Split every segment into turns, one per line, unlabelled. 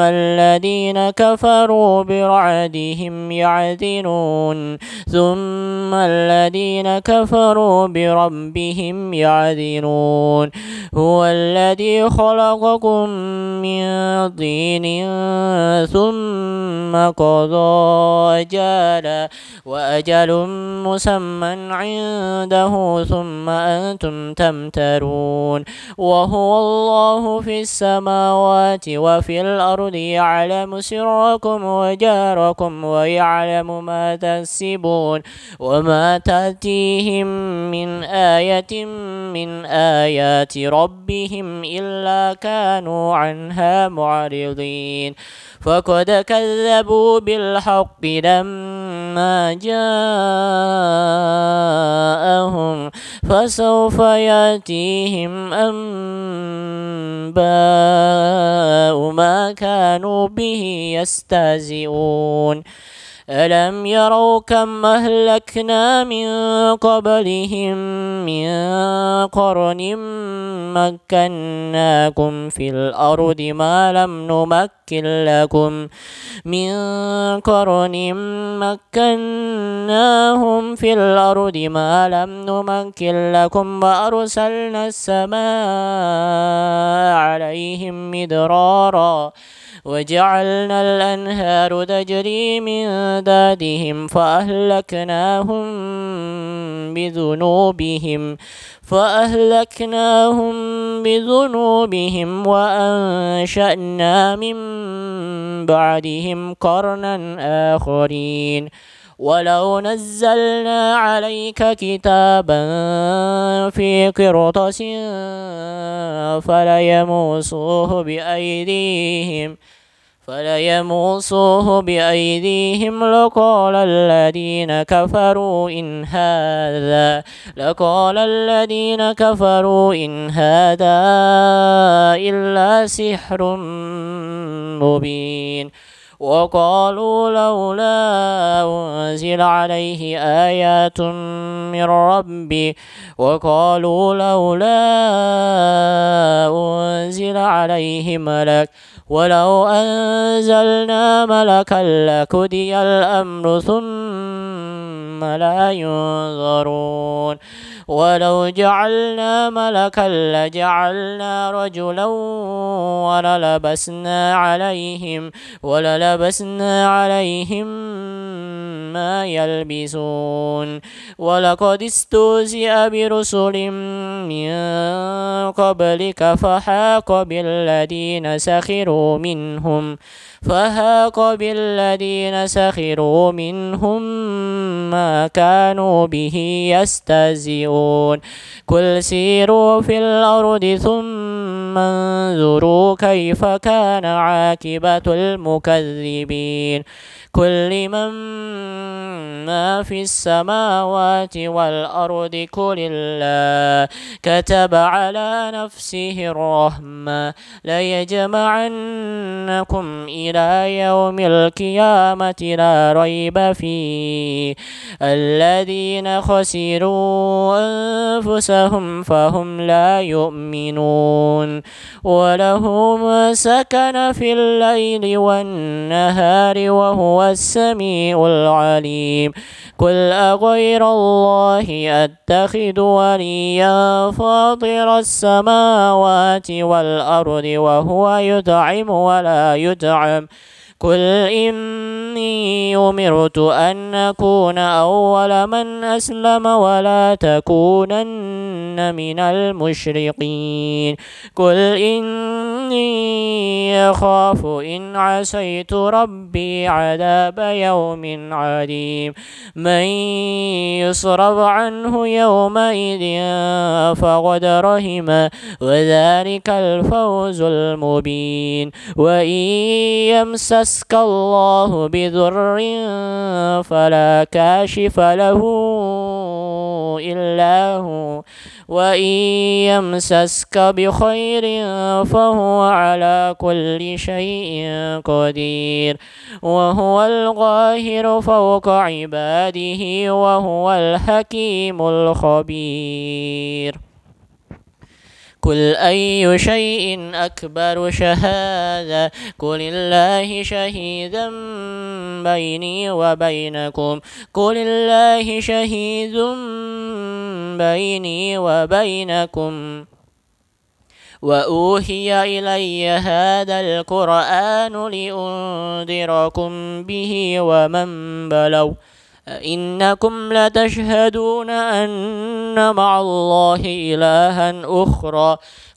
الذين كفروا برعدهم يعدلون ثم الذين كفروا بربهم يعدلون هو الذي خلقكم من طين ثم قضى أجالا وأجل مسمى عنده ثم أنتم تمترون وهو الله في السماوات وفي الأرض يعلم سركم وجاركم ويعلم ما تكسبون وما تأتيهم من آية من آيات ربهم إلا كانوا عنها معرضين فقد كذبوا بالحق لما جاءهم فسوف يأتيهم أنباء ما كانوا به يستهزئون. ألم يروا كم أهلكنا من قبلهم من قرن مكناكم في الأرض ما لم نمكن لكم من قرن مكناهم في الأرض ما لم نمكن لكم وأرسلنا السماء عليهم مدرارا وجعلنا الأنهار تجري من دادهم فأهلكناهم بذنوبهم فأهلكناهم بذنوبهم وأنشأنا من بعدهم قرنا آخرين. ولو نزلنا عليك كتابا في قرطس فليموسوه بأيديهم. فليموصوه بأيديهم لقال الذين كفروا إن هذا لقال الذين كفروا إن هذا إلا سحر مبين. وقالوا لولا أنزل عليه آيات من ربي وقالوا لولا أنزل عليه ملك ولو أنزلنا ملكا لقضي الأمر ثم لا ينظرون. ولو جعلنا ملكا لجعلنا رجلا وللبسنا عليهم وللبسنا عليهم ما يلبسون. ولقد استهزئ برسل من قبلك فحاق بالذين سخروا منهم فهاق بالذين سخروا منهم ما كانوا به يستهزئون. قل سيروا في الأرض ثم انظروا كيف كان عاقبة المكذبين كل من ما في السماوات والأرض كل الله كتب على نفسه الرحمة ليجمعنكم إلى يوم القيامة لا ريب فيه الذين خسروا أنفسهم فهم لا يؤمنون وله ما سكن في الليل والنهار وهو السميع العليم. قل أغير الله أتخذ وليا فاطر السماوات والأرض وهو يطعم ولا يطعم. قل إني أمرت أن أكون أول من أسلم ولا تكونن من المشرقين قل إني أخاف إن عسيت ربي عذاب يوم عظيم من يصرف عنه يومئذ فقد رحم وذلك الفوز المبين وإن يمسسك الله بذر فلا كاشف له إلا هو. وإن يمسسك بخير فهو على كل شيء قدير. وهو القاهر فوق عباده وهو الحكيم الخبير. قل أي شيء أكبر شهادة قل الله شهيدا بيني وبينكم قل الله شهيد بيني وبينكم وأوحي إلي هذا القرآن لأنذركم به ومن بلغ إنكم لتشهدون أن مع الله إلها أخرى.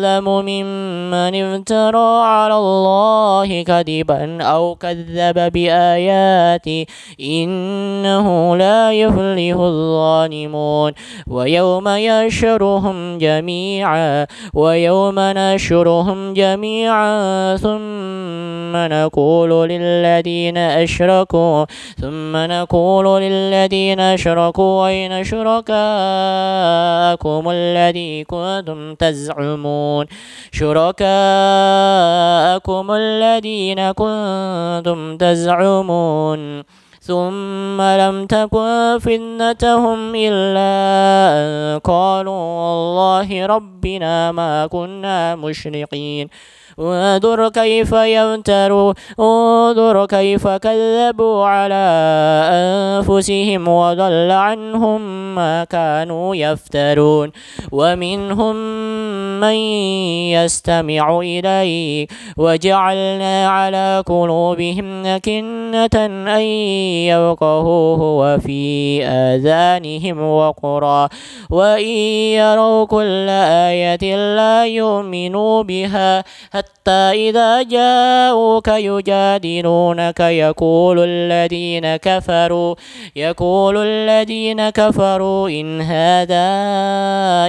أظلم ممن افترى على الله كذبا أو كذب بآياته إنه لا يفلح الظالمون. ويوم يشرهم جميعا ويوم نشرهم جميعا ثم نقول للذين أشركوا ثم نقول للذين أشركوا أين شركاءكم الذي كنتم تزعمون؟ شركاءكم الذين كنتم تزعمون. ثم لم تكن فتنتهم إلا أن قالوا والله ربنا ما كنا مشرقين انظر كيف يمتروا انظر كيف كذبوا على أنفسهم وضل عنهم ما كانوا يفترون. ومنهم من يستمع إليك. وجعلنا على قلوبهم نكنة أن يفقهوه وفي آذانهم وقرا. وإن يروا كل آية لا يؤمنوا بها حتى إذا جاءوك يجادلونك يقول الذين كفروا يقول الذين كفروا إن هذا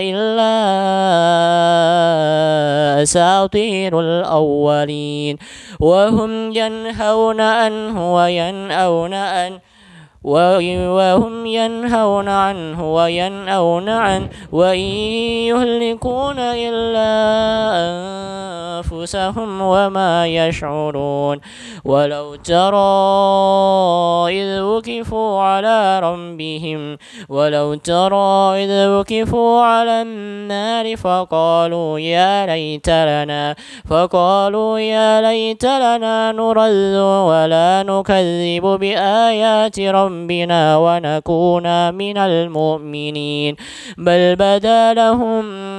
إلا أساطير الأولين. وهم ينهون عنه وينأون عنه. وهم ينهون عنه وينأون عنه وإن يهلكون إلا أنفسهم وما يشعرون. ولو ترى إذ وكفوا على ربهم ولو ترى إذ وكفوا على النار فقالوا يا ليت لنا فقالوا يا ليت لنا نرد ولا نكذب بآيات ربنا. ربنا ونكون من المؤمنين بل بدا لهم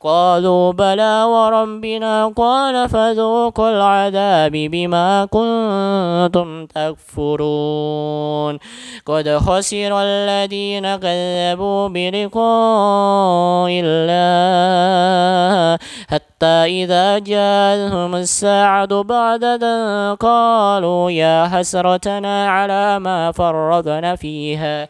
قالوا بلى وربنا. قال فذوقوا العذاب بما كنتم تكفرون. قد خسر الذين كذبوا بلقاء الله حتى إذا جاءتهم الساعة بعددا قالوا يا حسرتنا على ما فرطنا فيها.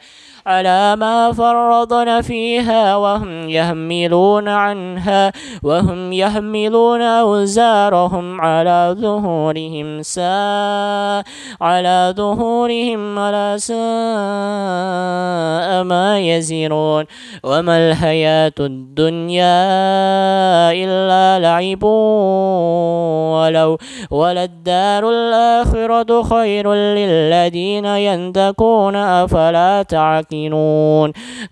على ما فرضن فيها وهم يحملون عنها وهم يحملون أوزارهم على ظهورهم ساء على ظهورهم على ساء ما يزرون وما الحياة الدنيا إلا لعب ولو وللدار الآخرة خير للذين ينتقون أفلا تعقلون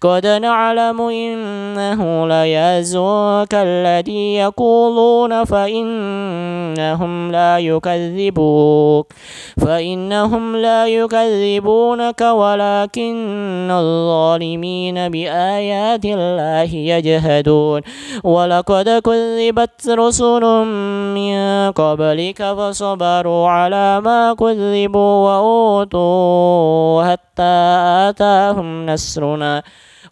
قد نعلم إنه ليزوك الذي يقولون فإنهم لا يكذبوك. فإنهم لا يكذبونك ولكن الظالمين بآيات الله يجهدون. ولقد كذبت رسل من قبلك فصبروا على ما كذبوا وأوتوا حتى آتاهم نصرنا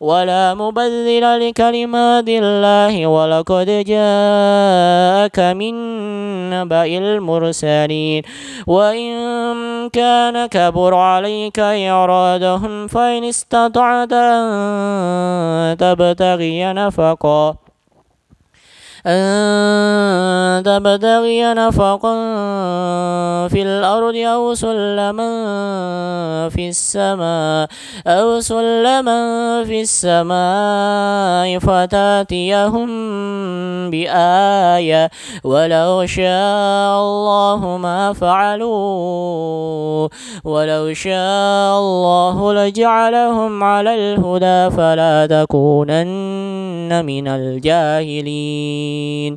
ولا مبذل لكلمات الله ولقد جاءك من نبأ المرسلين وإن كان كبر عليك إعرادهم فإن استطعت أن تبتغي نفقا أن تبتغي نفقا في الأرض أو سلما في السماء أو سلما في السماء فتأتيهم بآية. ولو شاء الله ما فعلوا ولو شاء الله لجعلهم على الهدى فلا تكونن من الجاهلين